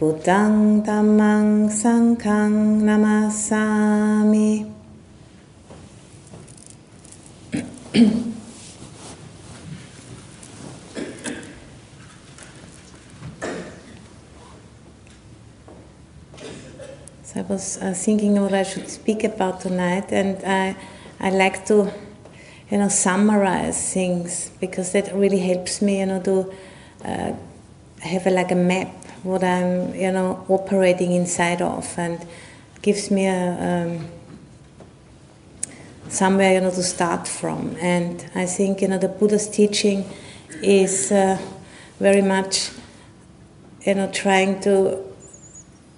Buddhang Dhammang Sanghang Namasami. so I was uh, thinking what I should speak about tonight, and I, I like to, you know, summarize things because that really helps me, you know, to uh, have a, like a map what I'm, you know, operating inside of, and gives me a um, somewhere, you know, to start from. And I think, you know, the Buddha's teaching is uh, very much, you know, trying to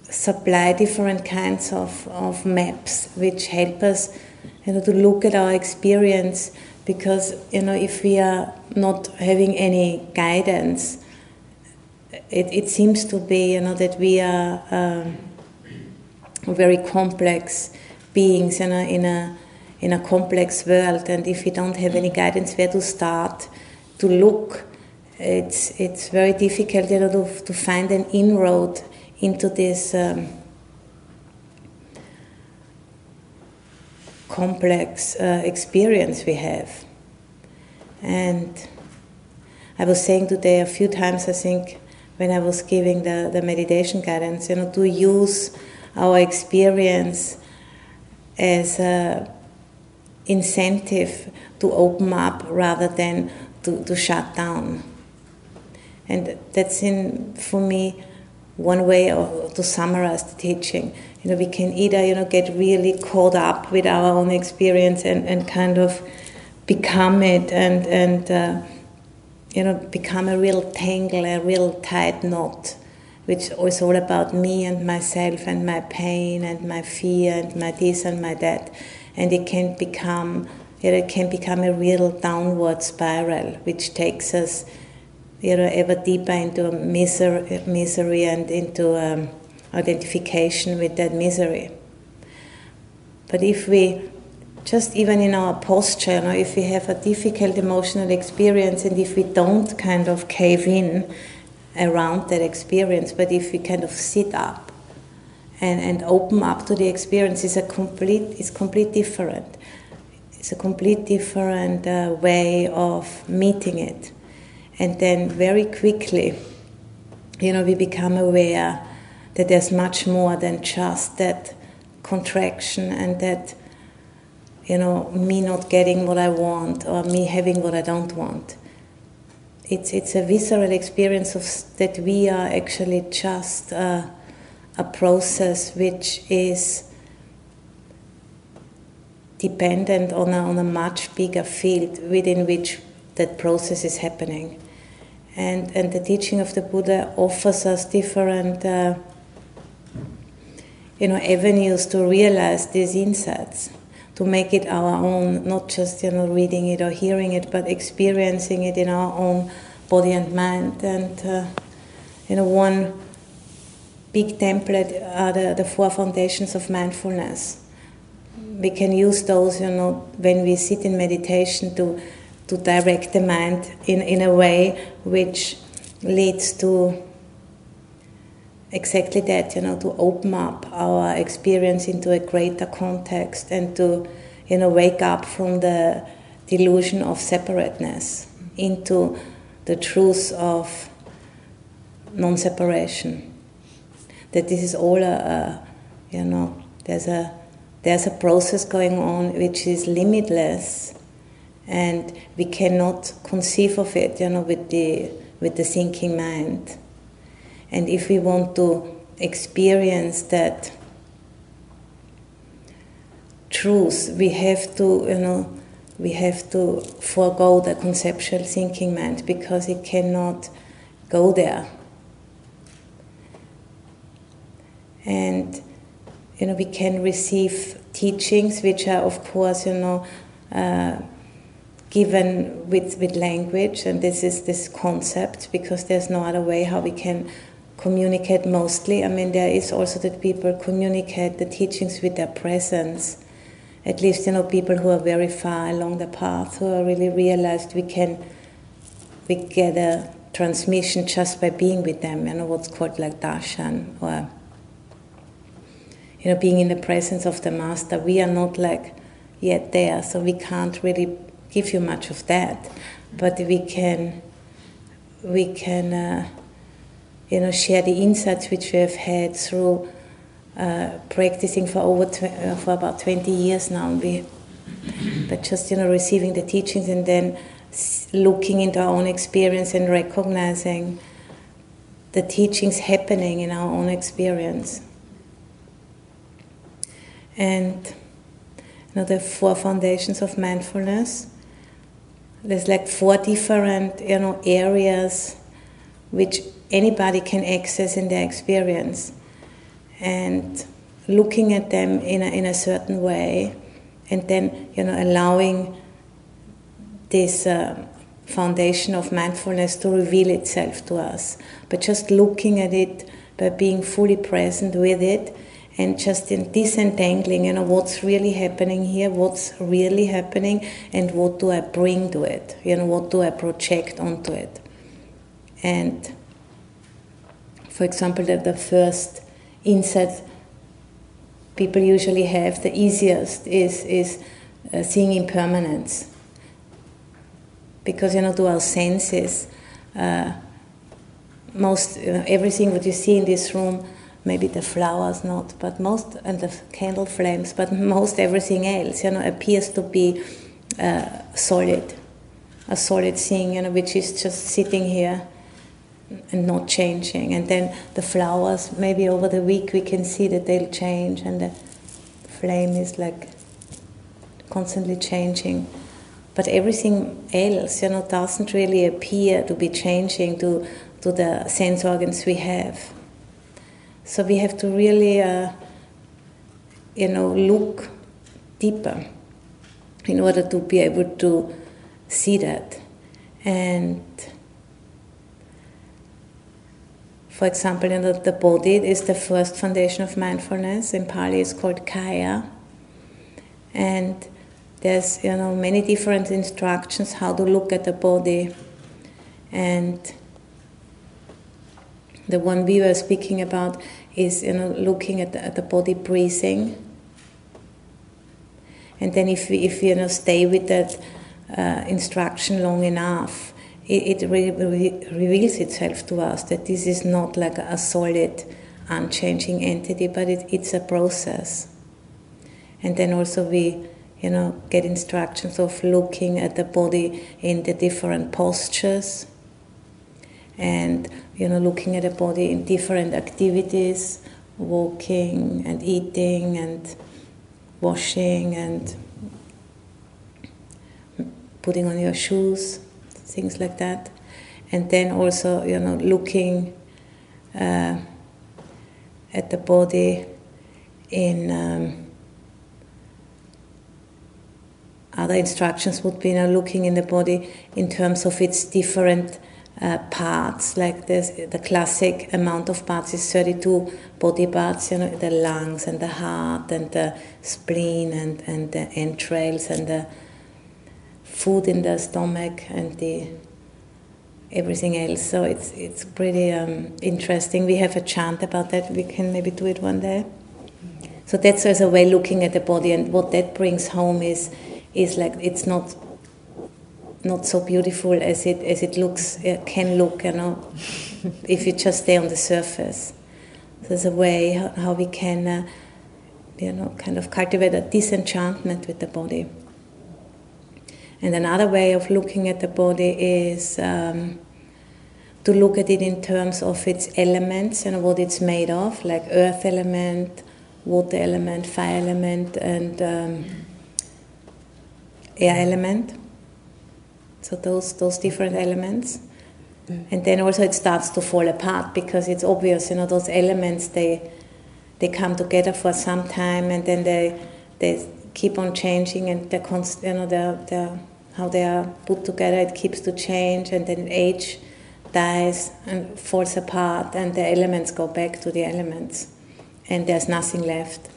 supply different kinds of, of maps which help us, you know, to look at our experience. Because, you know, if we are not having any guidance, it, it seems to be, you know, that we are um, very complex beings in a, in a in a complex world, and if we don't have any guidance where to start to look, it's it's very difficult, you know, to, to find an inroad into this um, complex uh, experience we have. And I was saying today a few times, I think, when I was giving the, the meditation guidance, you know, to use our experience as a incentive to open up rather than to, to shut down. And that's in for me one way of, to summarize the teaching. You know, we can either you know get really caught up with our own experience and, and kind of become it and and uh, you know, become a real tangle, a real tight knot, which is all about me and myself and my pain and my fear and my this and my that. And it can become, you know, it can become a real downward spiral, which takes us, you know, ever deeper into misery, misery and into um, identification with that misery. But if we just even in our posture, you know, if we have a difficult emotional experience and if we don't kind of cave in around that experience, but if we kind of sit up and, and open up to the experience, is a complete, it's complete different. It's a complete different uh, way of meeting it. And then very quickly, you know, we become aware that there's much more than just that contraction and that you know, me not getting what I want or me having what I don't want. It's, it's a visceral experience of that we are actually just a, process which is dependent on a, on a much bigger field within which that process is happening. And, and the teaching of the Buddha offers us different uh, you know, avenues to realize these insights to make it our own, not just you know reading it or hearing it, but experiencing it in our own body and mind. And uh, you know, one big template are the, the four foundations of mindfulness. We can use those, you know, when we sit in meditation to to direct the mind in, in a way which leads to exactly that, you know, to open up our experience into a greater context and to, you know, wake up from the delusion of separateness into the truth of non separation. That this is all a, a, you know, there's a, there's a process going on which is limitless and we cannot conceive of it, you know, with the, with the thinking mind. And if we want to experience that truth, we have to, you know, we have to forego the conceptual thinking mind because it cannot go there. And you know, we can receive teachings which are, of course, you know, uh, given with, with language, and this is this concept because there's no other way how we can communicate mostly. I mean, there is also that people communicate the teachings with their presence. At least, you know, people who are very far along the path, who are really realized we can, we get a transmission just by being with them, you know, what's called like darshan, or, you know, being in the presence of the master. We are not like yet there, so we can't really give you much of that, but we can, we can, uh, you know, share the insights which we have had through uh, practicing for over uh, for about 20 years now. We, but just you know, receiving the teachings and then looking into our own experience and recognizing the teachings happening in our own experience. And you know, the four foundations of mindfulness. There's like four different you know areas which anybody can access in their experience. And looking at them in a, in a certain way and then you know allowing this uh, foundation of mindfulness to reveal itself to us. But just looking at it by being fully present with it and just in disentangling you know what's really happening here what's really happening and what do i bring to it? You know what do i project onto it and for example, that the first insight people usually have, the easiest, is, is uh, seeing impermanence. Because, you know, to our senses, uh, most, you know, everything what you see in this room, maybe the flowers not, but most, and the candle flames, but most everything else, you know, appears to be uh, solid, a solid thing, you know, which is just sitting here and not changing. And then the flowers, maybe over the week we can see that they'll change, and the flame is like constantly changing. But everything else, you know, doesn't really appear to be changing to, to the sense organs we have. So we have to really, uh, you know, look deeper in order to be able to see that. And for example, you know, the body is the first foundation of mindfulness. In Pali, it's called kaya, and there's you know many different instructions how to look at the body, and the one we were speaking about is you know looking at the, at the body breathing, and then if we, if you know stay with that uh, instruction long enough it, it re- re- reveals itself to us that this is not like a solid, unchanging entity, but it, it's a process. And then also we, you know, get instructions of looking at the body in the different postures, and you know, looking at the body in different activities, walking and eating and washing and putting on your shoes things like that. And then also, you know, looking uh, at the body in um, other instructions would be you know, looking in the body in terms of its different uh, parts. Like this, the classic amount of parts is 32 body parts, you know, the lungs and the heart and the spleen and, and the entrails and the food in the stomach and the everything else. So it's it's pretty um, interesting. We have a chant about that. We can maybe do it one day. So that's also a way looking at the body, and what that brings home is is like it's not not so beautiful as it as it looks it uh, can look. You know, if you just stay on the surface. There's a way how, how we can, uh, you know, kind of cultivate a disenchantment with the body. And another way of looking at the body is um, to look at it in terms of its elements and what it's made of, like earth element, water element, fire element, and um, air element. So those those different elements. And then also it starts to fall apart because it's obvious, you know, those elements they they come together for some time and then they they keep on changing and they're const, you know they're, they're, how they are put together it keeps to change and then age dies and falls apart and the elements go back to the elements and there's nothing left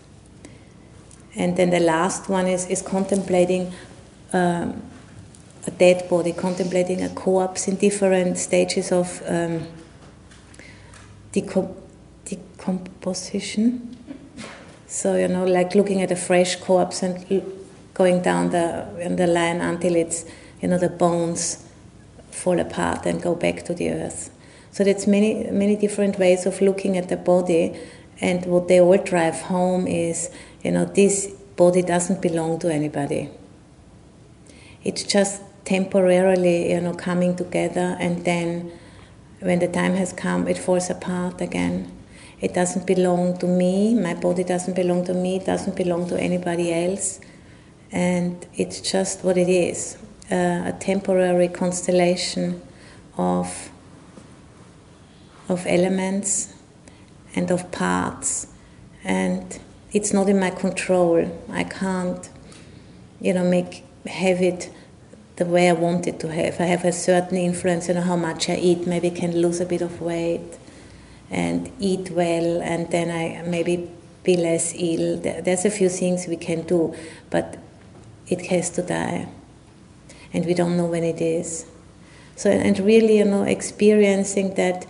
and then the last one is, is contemplating um, a dead body, contemplating a corpse in different stages of um, decom- decomposition. So, you know, like looking at a fresh corpse and going down the, the line until it's, you know, the bones fall apart and go back to the earth. So that's many, many different ways of looking at the body. And what they all drive home is, you know, this body doesn't belong to anybody. It's just temporarily, you know, coming together, and then when the time has come, it falls apart again. It doesn't belong to me. My body doesn't belong to me. It doesn't belong to anybody else, and it's just what it is uh, a temporary constellation of of elements and of parts, and it's not in my control. I can't, you know, make have it the way I want it to have. I have a certain influence, you know, how much I eat. Maybe can lose a bit of weight and eat well, and then I maybe be less ill. There's a few things we can do, but it has to die, and we don't know when it is. So, and really, you know, experiencing that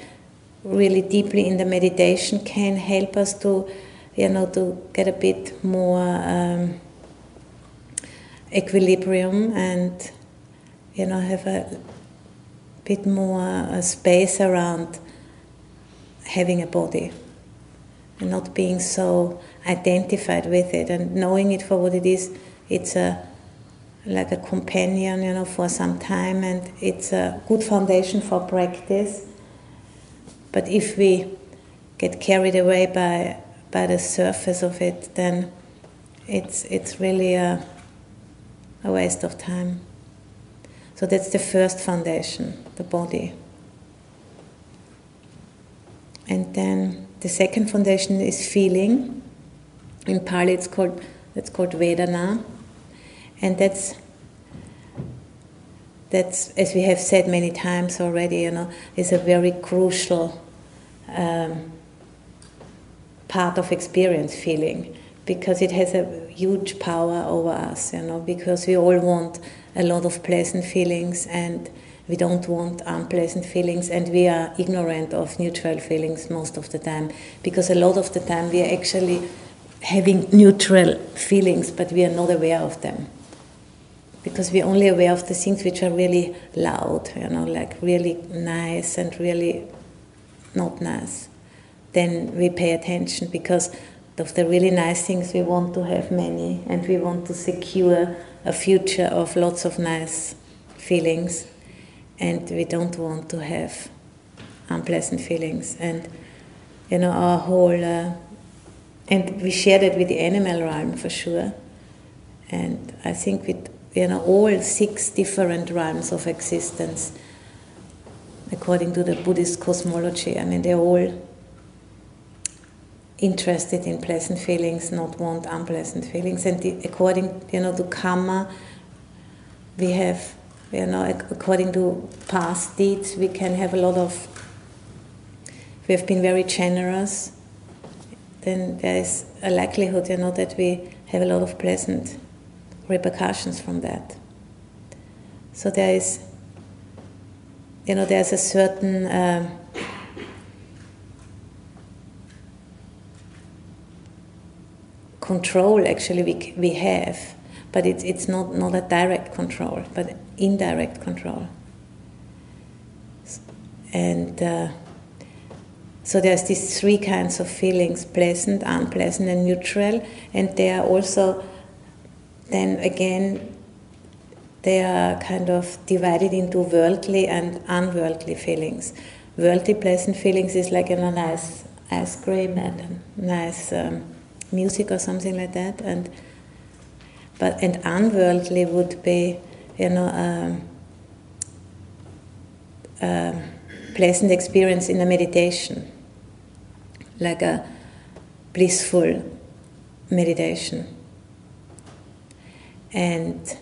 really deeply in the meditation can help us to, you know, to get a bit more um, equilibrium and you know, have a bit more uh, space around having a body and not being so identified with it and knowing it for what it is. It's a like a companion, you know, for some time, and it's a good foundation for practice. But if we get carried away by by the surface of it, then it's it's really a, a waste of time. So that's the first foundation, the body. And then the second foundation is feeling. In Pali, it's called that's called Vedana, and that's that's as we have said many times already. You know, is a very crucial um, part of experience. Feeling because it has a huge power over us. You know, because we all want a lot of pleasant feelings and we don't want unpleasant feelings and we are ignorant of neutral feelings most of the time because a lot of the time we are actually having neutral feelings but we are not aware of them because we're only aware of the things which are really loud you know like really nice and really not nice then we pay attention because of the really nice things we want to have many and we want to secure a future of lots of nice feelings, and we don't want to have unpleasant feelings. And you know, our whole, uh, and we share that with the animal realm for sure. And I think with you know all six different realms of existence, according to the Buddhist cosmology, I mean they're all interested in pleasant feelings, not want unpleasant feelings. And the, according, you know, to karma, we have, you know, according to past deeds, we can have a lot of. We have been very generous. Then there is a likelihood, you know, that we have a lot of pleasant repercussions from that. So there is, you know, there's a certain. Uh, control actually we, we have, but it's, it's not, not a direct control, but indirect control. And uh, so there's these three kinds of feelings pleasant, unpleasant, and neutral, and they are also then again they are kind of divided into worldly and unworldly feelings. Worldly pleasant feelings is like a nice ice cream and nice um, music or something like that. And but and unworldly would be, you know, um, pleasant experience in a meditation, like a blissful meditation. And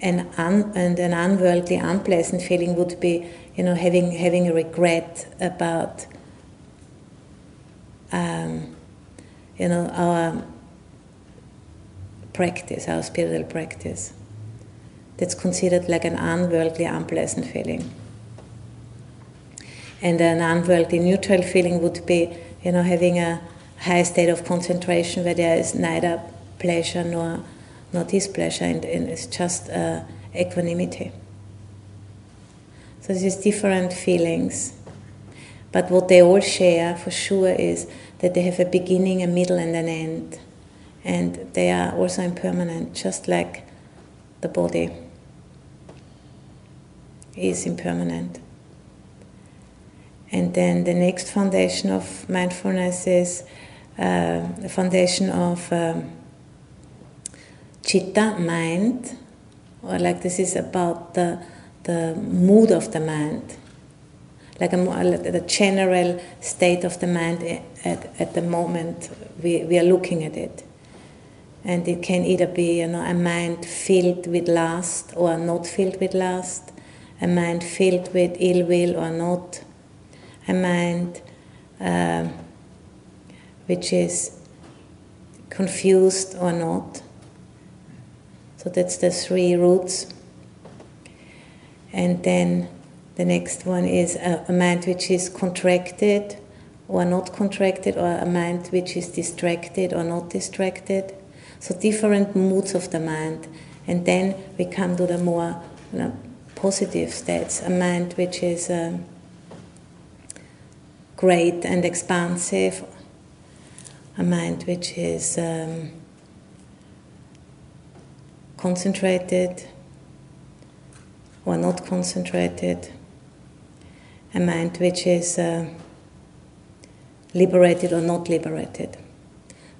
an un, and an unworldly, unpleasant feeling would be, you know, having having a regret about, um, you know, our practice, our spiritual practice. That's considered like an unworldly, unpleasant feeling. And an unworldly, neutral feeling would be, you know, having a high state of concentration where there is neither pleasure nor nor displeasure, and, and it's just uh, equanimity. So these different feelings, but what they all share for sure is that they have a beginning, a middle, and an end and they are also impermanent, just like the body is impermanent. And then the next foundation of mindfulness is uh, the foundation of um, chitta, mind, or like this is about the, the mood of the mind, like a, the general state of the mind at, at the moment we, we are looking at it. And it can either be you know a mind filled with lust or not filled with lust a mind filled with ill will or not a mind uh, which is confused or not so that's the three roots. And then the next one is a, a mind which is contracted or not contracted or a mind which is distracted or not distracted. So different moods of the mind. And then we come to the more you know, positive states, a mind which is um, great and expansive, a mind which is um, concentrated or not concentrated, a mind which is uh, liberated or not liberated.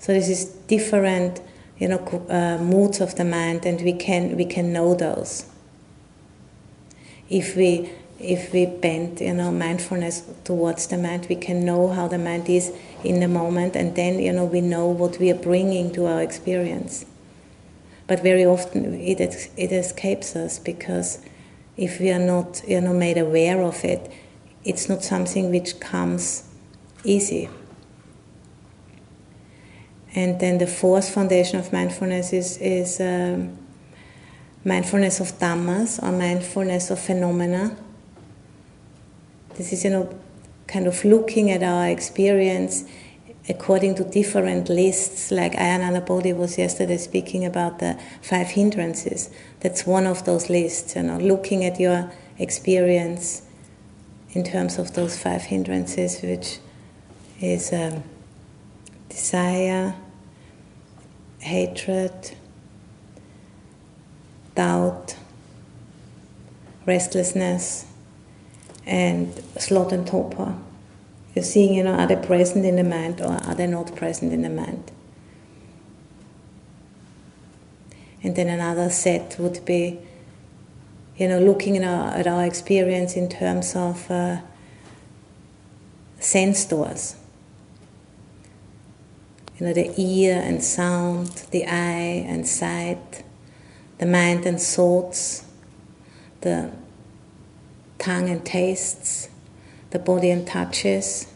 So this is different you know, uh, moods of the mind, and we can we can know those. If we if we bend, you know, mindfulness towards the mind, we can know how the mind is in the moment, and then you know we know what we are bringing to our experience. But very often it it escapes us because if we are not you know made aware of it, it's not something which comes easy. And then the fourth foundation of mindfulness is, is um, mindfulness of dhammas or mindfulness of phenomena. This is, you know, kind of looking at our experience according to different lists, like Ayya Anandabodhi was yesterday speaking about the five hindrances. That's one of those lists, you know, looking at your experience in terms of those five hindrances, which is um, desire, hatred, doubt, restlessness, and sloth and torpor. You're seeing, you know, are they present in the mind or are they not present in the mind? And then another set would be, you know, looking at our, at our experience in terms of uh, sense doors you know, the ear and sound, the eye and sight, the mind and thoughts, the tongue and tastes, the body and touches,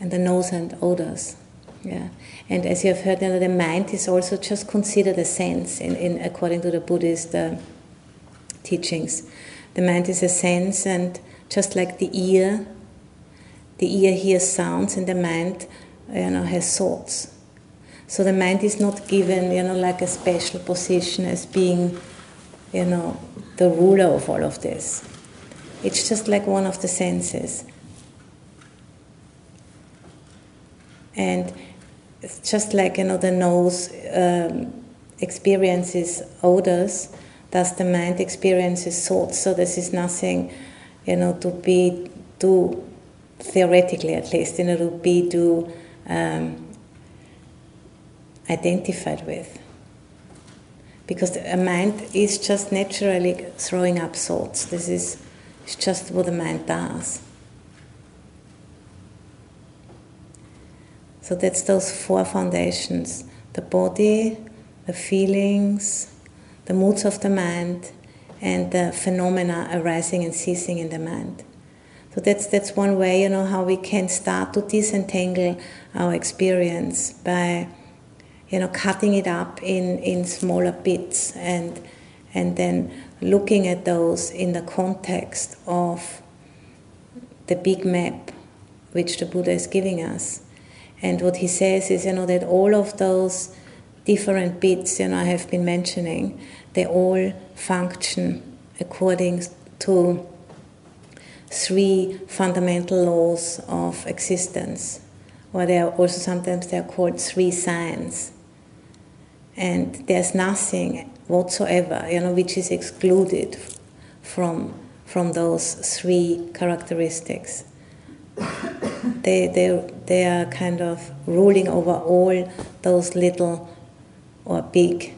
and the nose and odors. Yeah. And as you have heard, you know, the mind is also just considered a sense in, in according to the Buddhist uh, teachings. The mind is a sense, and just like the ear, the ear hears sounds, and the mind you know, has thoughts. So the mind is not given, you know, like a special position as being, you know, the ruler of all of this. It's just like one of the senses. And it's just like, you know, the nose um, experiences odors, thus the mind experiences thoughts. So this is nothing, you know, to be too, theoretically at least, you know, to be too um, identified with. Because a mind is just naturally throwing up thoughts. This is it's just what the mind does. So that's those four foundations the body, the feelings, the moods of the mind, and the phenomena arising and ceasing in the mind. So that's that's one way, you know, how we can start to disentangle our experience by, you know, cutting it up in, in smaller bits and and then looking at those in the context of the big map which the Buddha is giving us. And what he says is, you know, that all of those different bits, you know, I have been mentioning, they all function according to three fundamental laws of existence, or they are also sometimes they are called three signs. And there's nothing whatsoever, you know, which is excluded from from those three characteristics. they, they, they are kind of ruling over all those little or big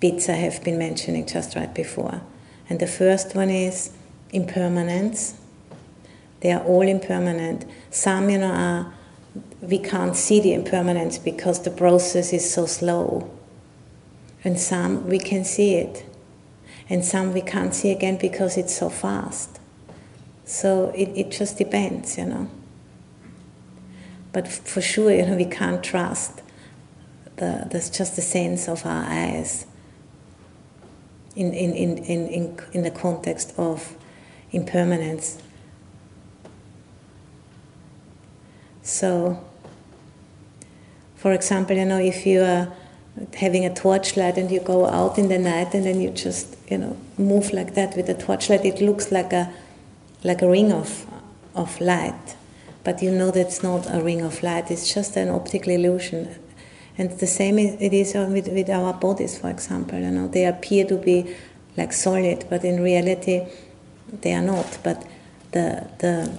bits I have been mentioning just right before. And the first one is impermanence. They are all impermanent. Some, you know, are we can't see the impermanence because the process is so slow. And some we can see it. And some we can't see again because it's so fast. So it, it just depends, you know. But for sure, you know, we can't trust the, that's just the sense of our eyes in, in, in, in, in in the context of impermanence. So, for example, you know, if you are having a torchlight and you go out in the night and then you just, you know, move like that with a torchlight, it looks like a, like a ring of, of light. But you know that's not a ring of light, it's just an optical illusion. And the same it is with, with our bodies, for example. You know, they appear to be like solid, but in reality, they are not. But the the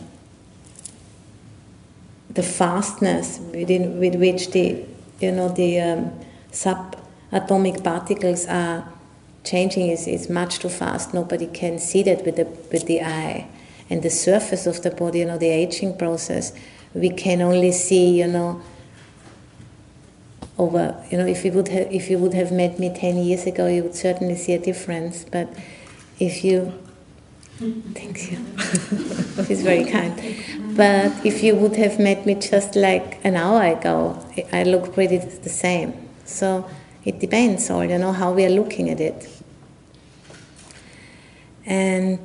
the fastness within with which the you know the um, subatomic particles are changing is, is much too fast. Nobody can see that with the with the eye. And the surface of the body, you know, the aging process, we can only see, you know, over you know if you would have if you would have met me 10 years ago you would certainly see a difference but if you thank you he's very kind but if you would have met me just like an hour ago i look pretty the same so it depends all you know how we are looking at it. And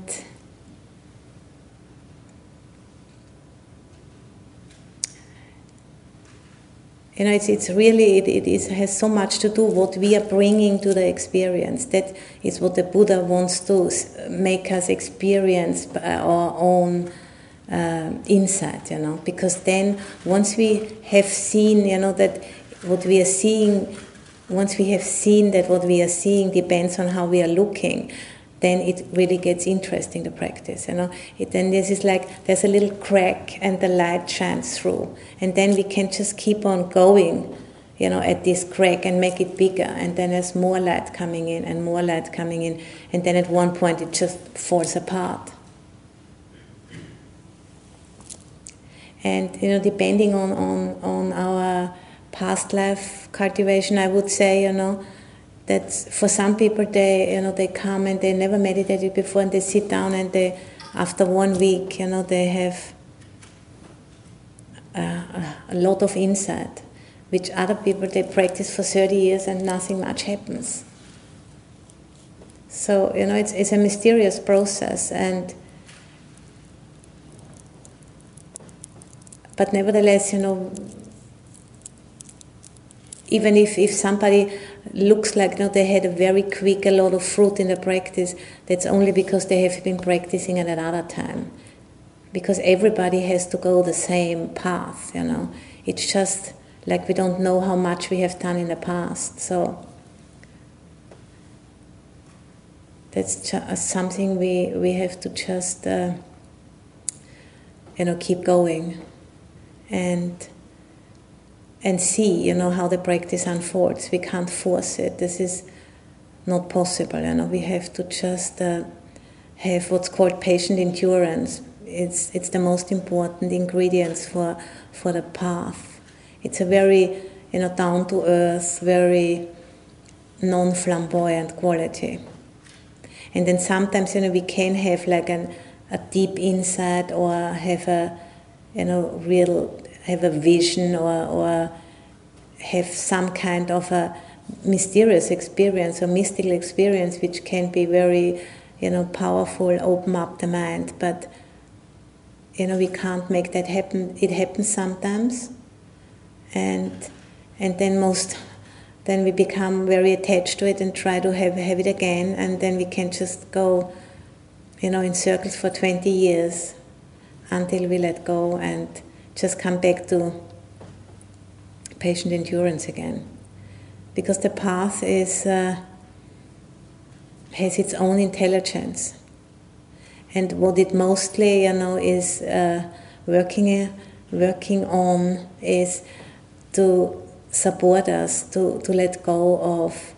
you know it's, it's really it, it is, has so much to do what we are bringing to the experience. That is what the buddha wants to make us experience our own uh, insight you know. Because then once we have seen you know that what we are seeing once we have seen that what we are seeing depends on how we are looking then it really gets interesting the practice you know? It, then this is like there's a little crack and the light shines through and then we can just keep on going you know at this crack and make it bigger and then there's more light coming in and more light coming in and then at one point it just falls apart. And you know depending on on on our past life cultivation i would say you know that for some people they you know they come and they never meditated before and they sit down and they after one week you know they have a, a lot of insight which other people they practice for 30 years and nothing much happens. So you know it's, it's a mysterious process and but nevertheless you know even if, if somebody looks like know, they had a very quick a lot of fruit in the practice, that's only because they have been practicing at another time. Because everybody has to go the same path, you know. It's just like we don't know how much we have done in the past. So that's something we, we have to just, uh, you know, keep going. And and see, you know, how the practice unfolds. We can't force it. This is not possible. You know, we have to just uh, have what's called patient endurance. it's it's the most important ingredients for for the path. It's a very you know down to earth, very non flamboyant quality. And then sometimes you know we can have like an a deep insight or have a you know real have a vision or or have some kind of a mysterious experience or mystical experience which can be very you know powerful open up the mind. But you know we can't make that happen. It happens sometimes. And and then most then we become very attached to it and try to have, have it again. And then we can just go you know in circles for 20 years until we let go and just come back to patient endurance again. Because the path is uh, has its own intelligence. And what it mostly you know is uh, working working on is to support us to, to let go of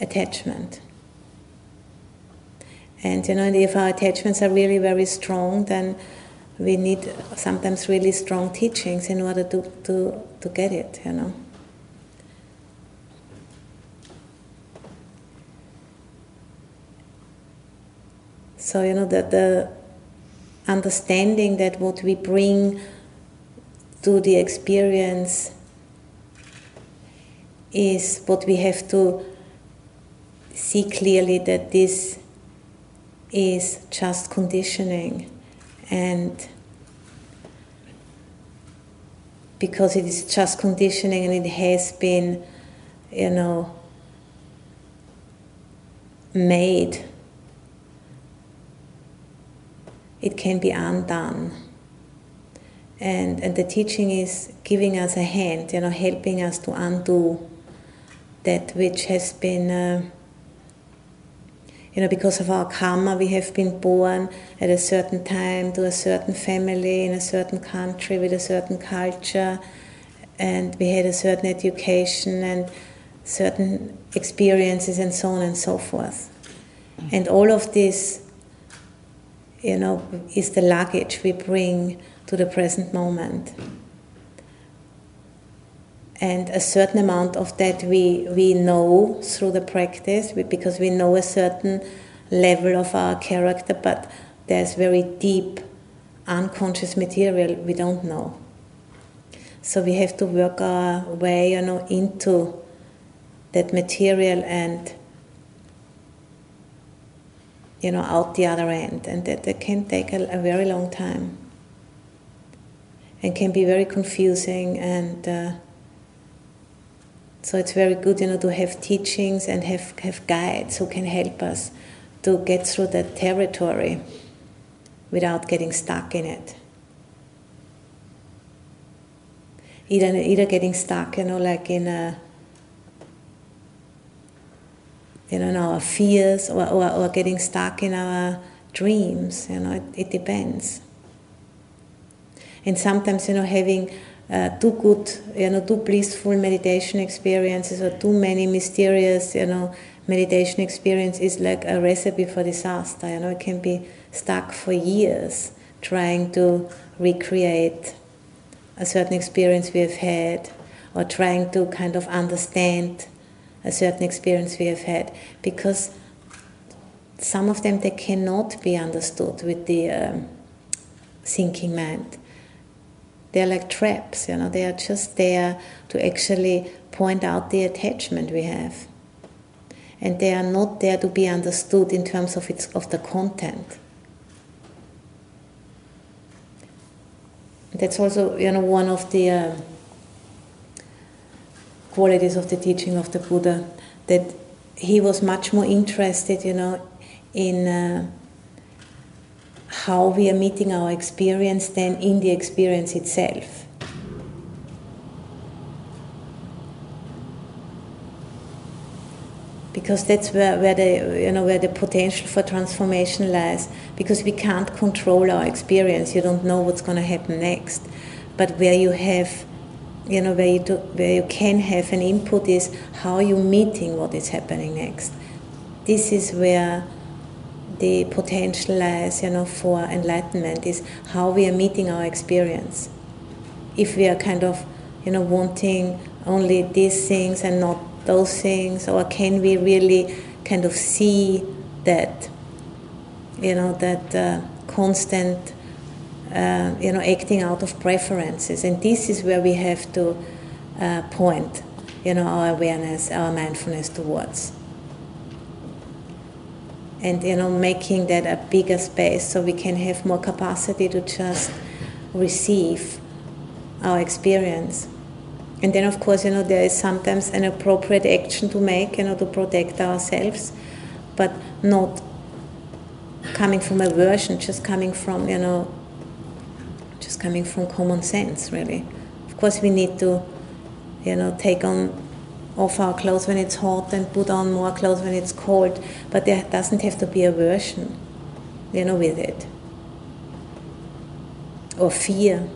attachment. And you know if our attachments are really very strong then we need sometimes really strong teachings in order to, to, to get it you know. So, you know, that the understanding that what we bring to the experience is what we have to see clearly that this is just conditioning and because it is just conditioning and it has been you know made it can be undone. And, and the teaching is giving us a hand, you know, helping us to undo that which has been, uh, you know, because of our karma, we have been born at a certain time to a certain family in a certain country with a certain culture, and we had a certain education and certain experiences and so on and so forth. And all of this you know, is the luggage we bring to the present moment. And a certain amount of that we, we know through the practice because we know a certain level of our character, but there's very deep unconscious material we don't know. So we have to work our way, you know, into that material and you know, out the other end, and that, that can take a, a very long time, and can be very confusing, and uh, so it's very good, you know, to have teachings and have have guides who can help us to get through that territory without getting stuck in it. Either either getting stuck, you know, like in a you know, in our fears or, or, or getting stuck in our dreams. You know, it, it depends. And sometimes, you know, having uh, too good, you know, too blissful meditation experiences or too many mysterious, you know, meditation experience is like a recipe for disaster. You know, it can be stuck for years trying to recreate a certain experience we have had or trying to kind of understand a certain experience we have had because some of them they cannot be understood with the um, thinking mind they're like traps you know they are just there to actually point out the attachment we have. And they are not there to be understood in terms of its of the content. That's also you know one of the uh, qualities of the teaching of the Buddha, that he was much more interested, you know, in uh, how we are meeting our experience than in the experience itself. Because that's where, where the you know where the potential for transformation lies. Because we can't control our experience, you don't know what's going to happen next. But where you have you know where you do, where you can have an input is how you meeting what is happening next this is where the potential you know, for enlightenment is how we are meeting our experience. If we are kind of, you know, wanting only these things and not those things, or can we really kind of see that, you know, that uh, constant, uh, you know, acting out of preferences, and this is where we have to uh, point, you know, our awareness, our mindfulness towards and you know making that a bigger space so we can have more capacity to just receive our experience. And then of course you know there is sometimes an appropriate action to make you know to protect ourselves but not coming from aversion just coming from you know just coming from common sense really. Of course we need to you know take on off our clothes when it's hot and put on more clothes when it's cold, but there doesn't have to be aversion, you know, with it. Or fear.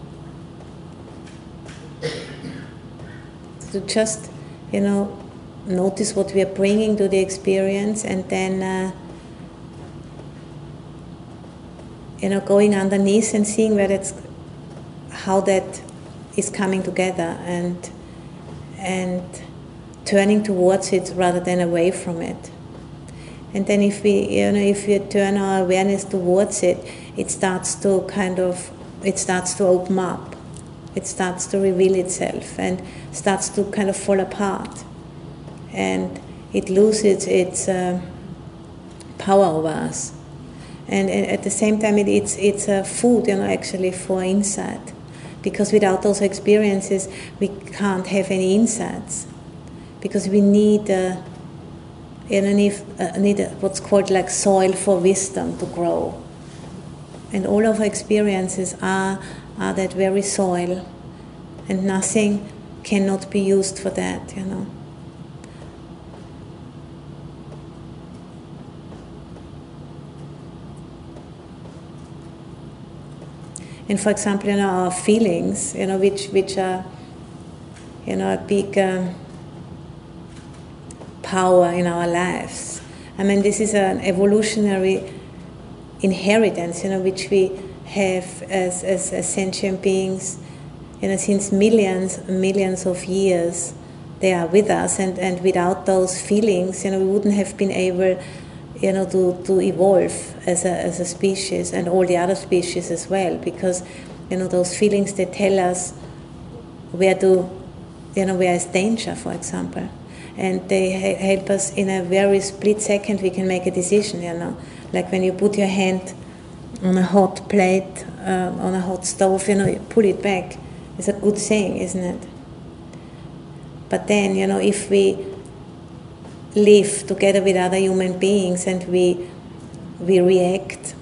To just, you know, notice what we are bringing to the experience and then, uh, you know, going underneath and seeing where that's, how that is coming together and, and, turning towards it rather than away from it. And then if we, you know, if we turn our awareness towards it, it starts to kind of, it starts to open up. It starts to reveal itself and starts to kind of fall apart. And it loses its uh, power over us. And, at the same time, it, it's, it's a food, you know, actually for insight. Because without those experiences, we can't have any insights because we need, uh, know, need, uh, need what's called like soil for wisdom to grow. And all of our experiences are, are that very soil, and nothing cannot be used for that, you know. And for example, you know, our feelings, you know, which, which are, you know, a big. Um, power in our lives. I mean, this is an evolutionary inheritance, you know, which we have as, as, as sentient beings, you know, since millions, millions of years. They are with us, and, and without those feelings, you know, we wouldn't have been able, you know, to, to evolve as a, as a species and all the other species as well, because, you know, those feelings they tell us where to, you know, where is danger, for example and they help us in a very split second we can make a decision you know. Like when you put your hand on a hot plate uh, on a hot stove you know you pull it back. It's a good thing isn't it? But then you know if we live together with other human beings and we we react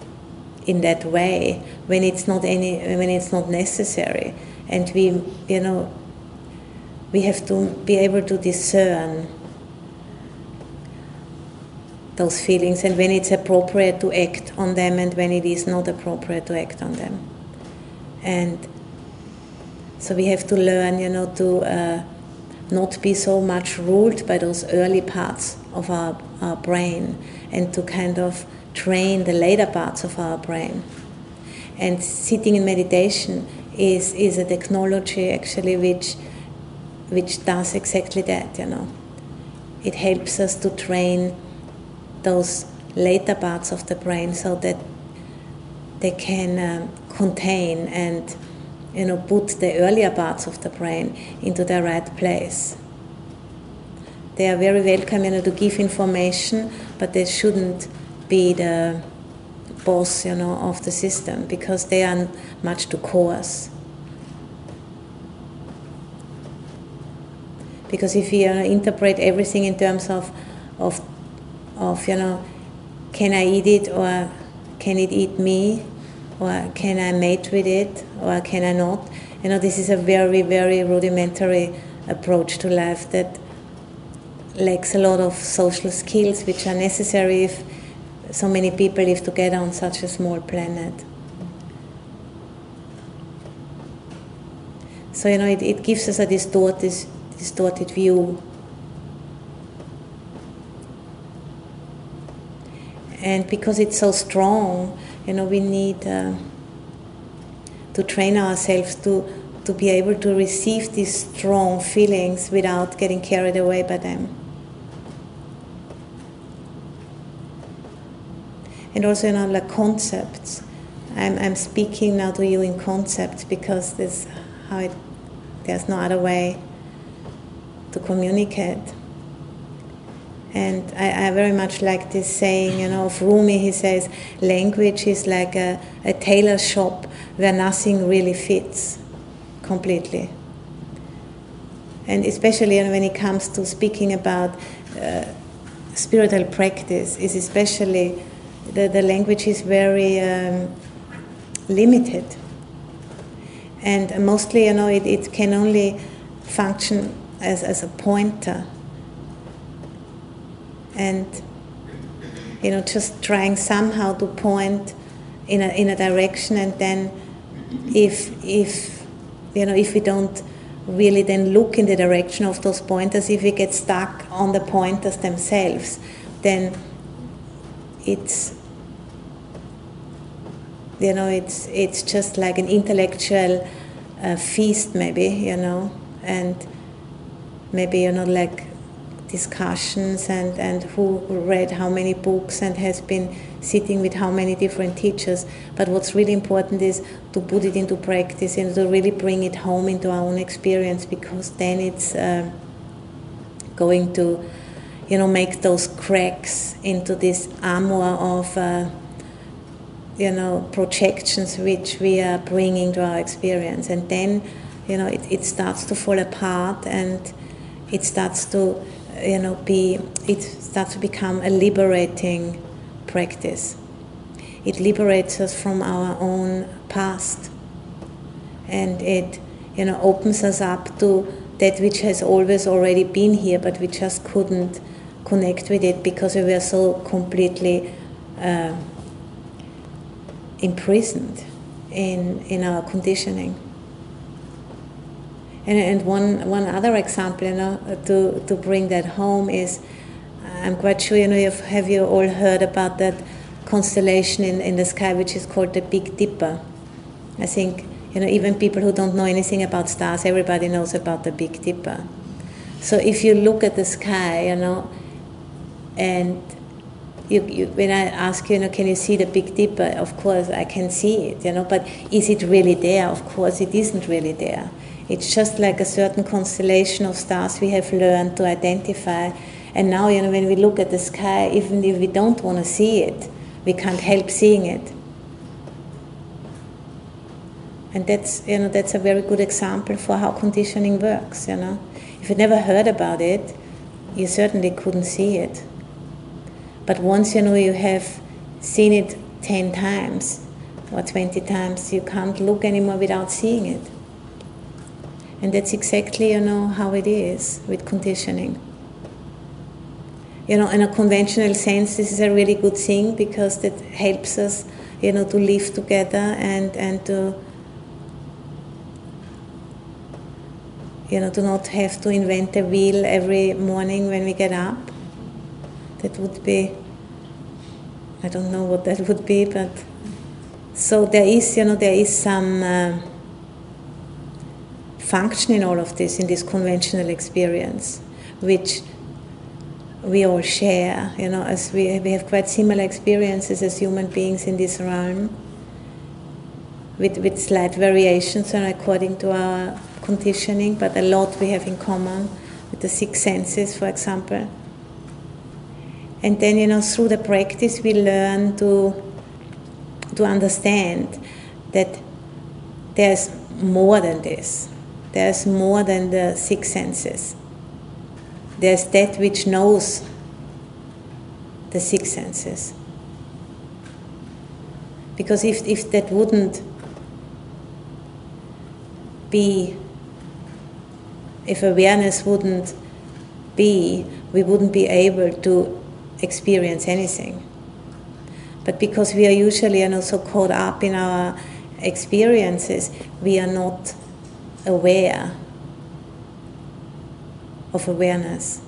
in that way when it's not any when it's not necessary and we you know we have to be able to discern those feelings and when it's appropriate to act on them and when it is not appropriate to act on them. And so we have to learn, you know, to uh, not be so much ruled by those early parts of our, our brain and to kind of train the later parts of our brain. And sitting in meditation is, is a technology actually which which does exactly that, you know. It helps us to train those later parts of the brain so that they can um, contain and you know put the earlier parts of the brain into their right place. They are very welcome, you know, to give information, but they shouldn't be the boss, you know, of the system because they are much too coarse. Because if you uh, interpret everything in terms of, of, of, you know, can I eat it or can it eat me or can I mate with it or can I not? You know, this is a very, very rudimentary approach to life that lacks a lot of social skills which are necessary if so many people live together on such a small planet. So, you know, it, it gives us a distorted, distorted view. and because it's so strong, you know, we need uh, to train ourselves to to be able to receive these strong feelings without getting carried away by them. And also, you know, like concepts. I'm, I'm speaking now to you in concepts because this how it, there's no other way to communicate. And I, I, very much like this saying, you know, of Rumi. He says, language is like a, a tailor shop where nothing really fits completely. And especially when it comes to speaking about uh, spiritual practice, is especially the, the language is very um, limited. And mostly, you know, it, it can only function as, as a pointer. And you know just trying somehow to point in a, in a direction and then if if you know if we don't really then look in the direction of those pointers if we get stuck on the pointers themselves then it's you know it's it's just like an intellectual uh, feast maybe you know and maybe you know like discussions and, and who read how many books and has been sitting with how many different teachers. But what's really important is to put it into practice and to really bring it home into our own experience because then it's uh, going to, you know, make those cracks into this armor of, uh, you know, projections which we are bringing to our experience. And then, you know, it, it starts to fall apart and it starts to you know, be it starts to become a liberating practice. It liberates us from our own past, and it you know opens us up to that which has always already been here, but we just couldn't connect with it because we were so completely uh, imprisoned in in our conditioning. And, and one, one other example, you know, to, to bring that home is, I'm quite sure, you know, you've, have you all heard about that constellation in, in the sky which is called the Big Dipper? I think, you know, even people who don't know anything about stars, everybody knows about the Big Dipper. So if you look at the sky, you know, and you, you, when I ask you, you know, can you see the Big Dipper? Of course, I can see it, you know, but is it really there? Of course, it isn't really there. It's just like a certain constellation of stars we have learned to identify. And now, you know, when we look at the sky, even if we don't want to see it, we can't help seeing it. And that's, you know, that's a very good example for how conditioning works, you know. If you never heard about it, you certainly couldn't see it. But once, you know, you have seen it 10 times or 20 times, you can't look anymore without seeing it. And that's exactly, you know, how it is with conditioning. You know, in a conventional sense, this is a really good thing because that helps us, you know, to live together and, and to, you know, to not have to invent a wheel every morning when we get up. That would be, I don't know what that would be, but so there is, you know, there is some. Uh, function in all of this, in this conventional experience, which we all share, you know, as we, we have quite similar experiences as human beings in this realm, with, with slight variations and according to our conditioning, but a lot we have in common with the six senses, for example. And then, you know, through the practice, we learn to, to understand that there's more than this there's more than the six senses. There's that which knows the six senses. Because if, if that wouldn't be, if awareness wouldn't be, we wouldn't be able to experience anything. But because we are usually you know, so caught up in our experiences, we are not aware of awareness.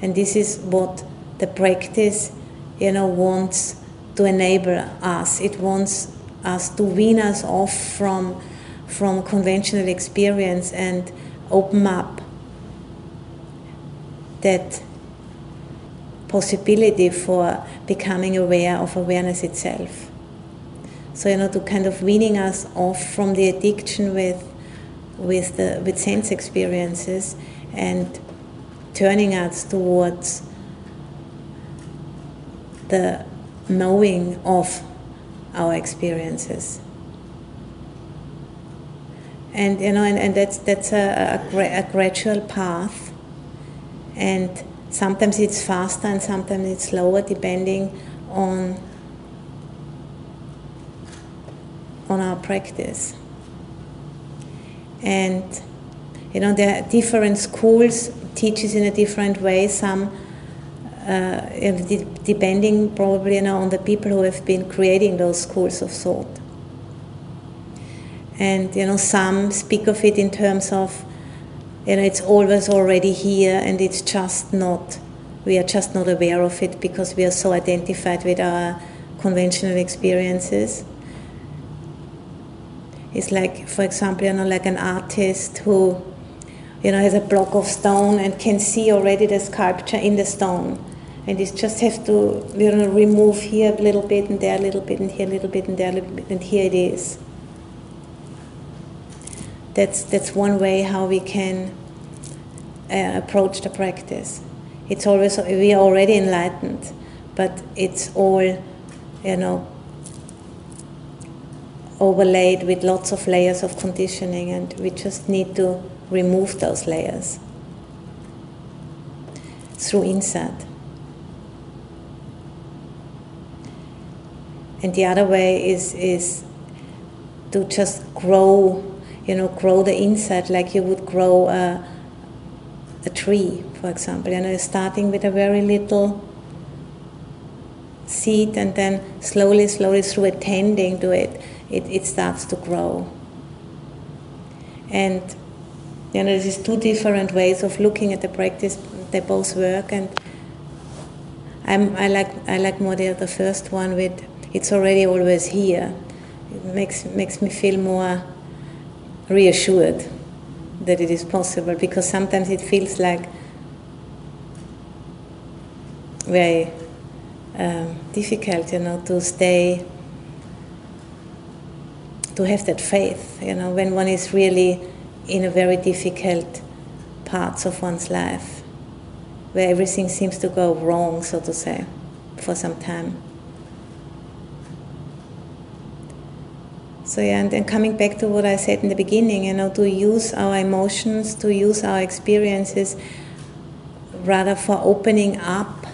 And this is what the practice you know, wants to enable us. It wants us to wean us off from, from conventional experience and open up that possibility for becoming aware of awareness itself. So, you know, to kind of weaning us off from the addiction with, with, the, with sense experiences and turning us towards the knowing of our experiences. And you know, and, and that's that's a, a, a gradual path, and sometimes it's faster and sometimes it's slower, depending on on our practice. And you know, there are different schools teaches in a different way. Some uh, depending probably you know, on the people who have been creating those schools of thought. And you know, some speak of it in terms of, you know, it's always already here, and it's just not. We are just not aware of it because we are so identified with our conventional experiences. It's like, for example, you know, like an artist who, you know, has a block of stone and can see already the sculpture in the stone and you just have to you know, remove here a little bit and there a little bit and here a little bit and there a little bit and here it is. That's, that's one way how we can uh, approach the practice. It's always, we are already enlightened, but it's all, you know, overlaid with lots of layers of conditioning, and we just need to remove those layers through insight. and the other way is is to just grow you know grow the inside like you would grow a, a tree for example you know starting with a very little seed and then slowly slowly through attending to it it, it starts to grow and you know there's two different ways of looking at the practice they both work and I'm, I like I like more the, the first one with it's already always here. It makes, makes me feel more reassured that it is possible because sometimes it feels like very um, difficult, you know, to stay, to have that faith, you know, when one is really in a very difficult parts of one's life where everything seems to go wrong, so to say, for some time. So yeah, and then coming back to what I said in the beginning, you know, to use our emotions, to use our experiences, rather for opening up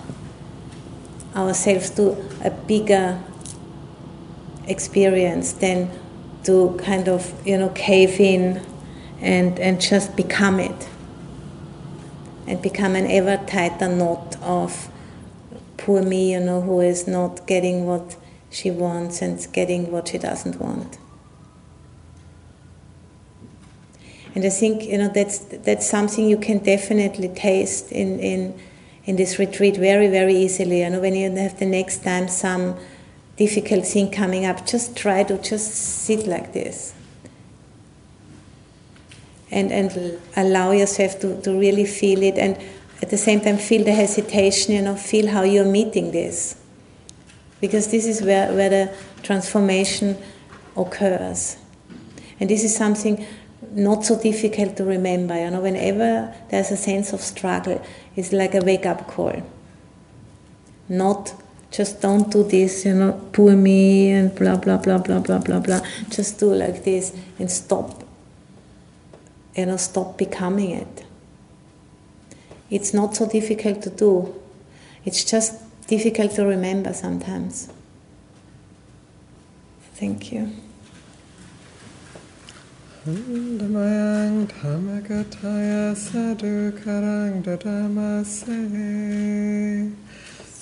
ourselves to a bigger experience than to kind of you know cave in and and just become it and become an ever tighter knot of poor me, you know, who is not getting what she wants and getting what she doesn't want. And I think you know that's that's something you can definitely taste in in in this retreat very very easily. You know when you have the next time some difficult thing coming up, just try to just sit like this. And, and allow yourself to, to really feel it and at the same time feel the hesitation, you know, feel how you're meeting this. Because this is where, where the transformation occurs. And this is something not so difficult to remember. You know, whenever there's a sense of struggle, it's like a wake up call. Not just don't do this, you know, poor me and blah blah blah blah blah blah blah. Just do like this and stop. You know, stop becoming it. It's not so difficult to do. It's just difficult to remember sometimes. Thank you.